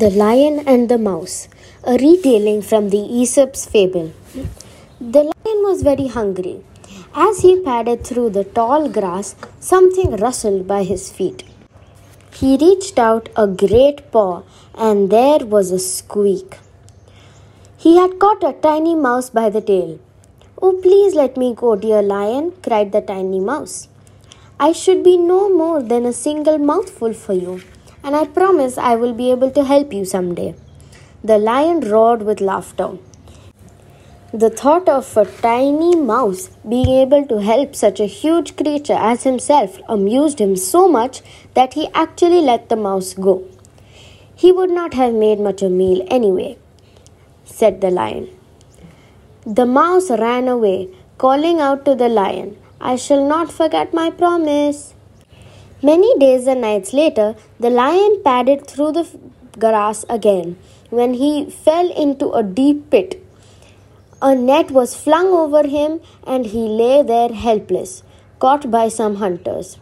The Lion and the Mouse, a retelling from the Aesop's fable. The lion was very hungry. As he padded through the tall grass, something rustled by his feet. He reached out a great paw, and there was a squeak. He had caught a tiny mouse by the tail. Oh, please let me go, dear lion, cried the tiny mouse. I should be no more than a single mouthful for you and I promise I will be able to help you someday. The lion roared with laughter. The thought of a tiny mouse being able to help such a huge creature as himself amused him so much that he actually let the mouse go. He would not have made much of a meal anyway, said the lion. The mouse ran away, calling out to the lion, I shall not forget my promise. Many days and nights later, the lion padded through the grass again when he fell into a deep pit. A net was flung over him and he lay there helpless, caught by some hunters.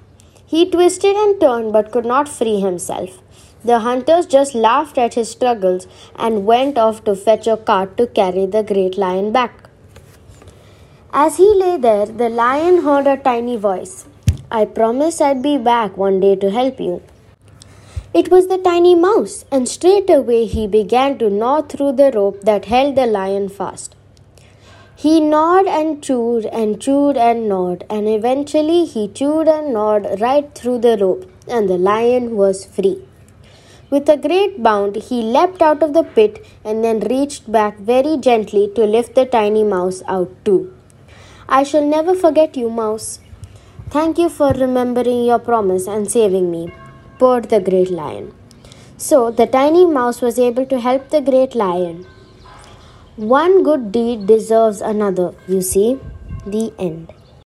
He twisted and turned but could not free himself. The hunters just laughed at his struggles and went off to fetch a cart to carry the great lion back. As he lay there, the lion heard a tiny voice. I promised I'd be back one day to help you. It was the tiny mouse, and straight away he began to gnaw through the rope that held the lion fast. He gnawed and chewed and chewed and gnawed, and eventually he chewed and gnawed right through the rope, and the lion was free. With a great bound, he leapt out of the pit and then reached back very gently to lift the tiny mouse out too. I shall never forget you, mouse. Thank you for remembering your promise and saving me, purred the great lion. So the tiny mouse was able to help the great lion. One good deed deserves another, you see. The end.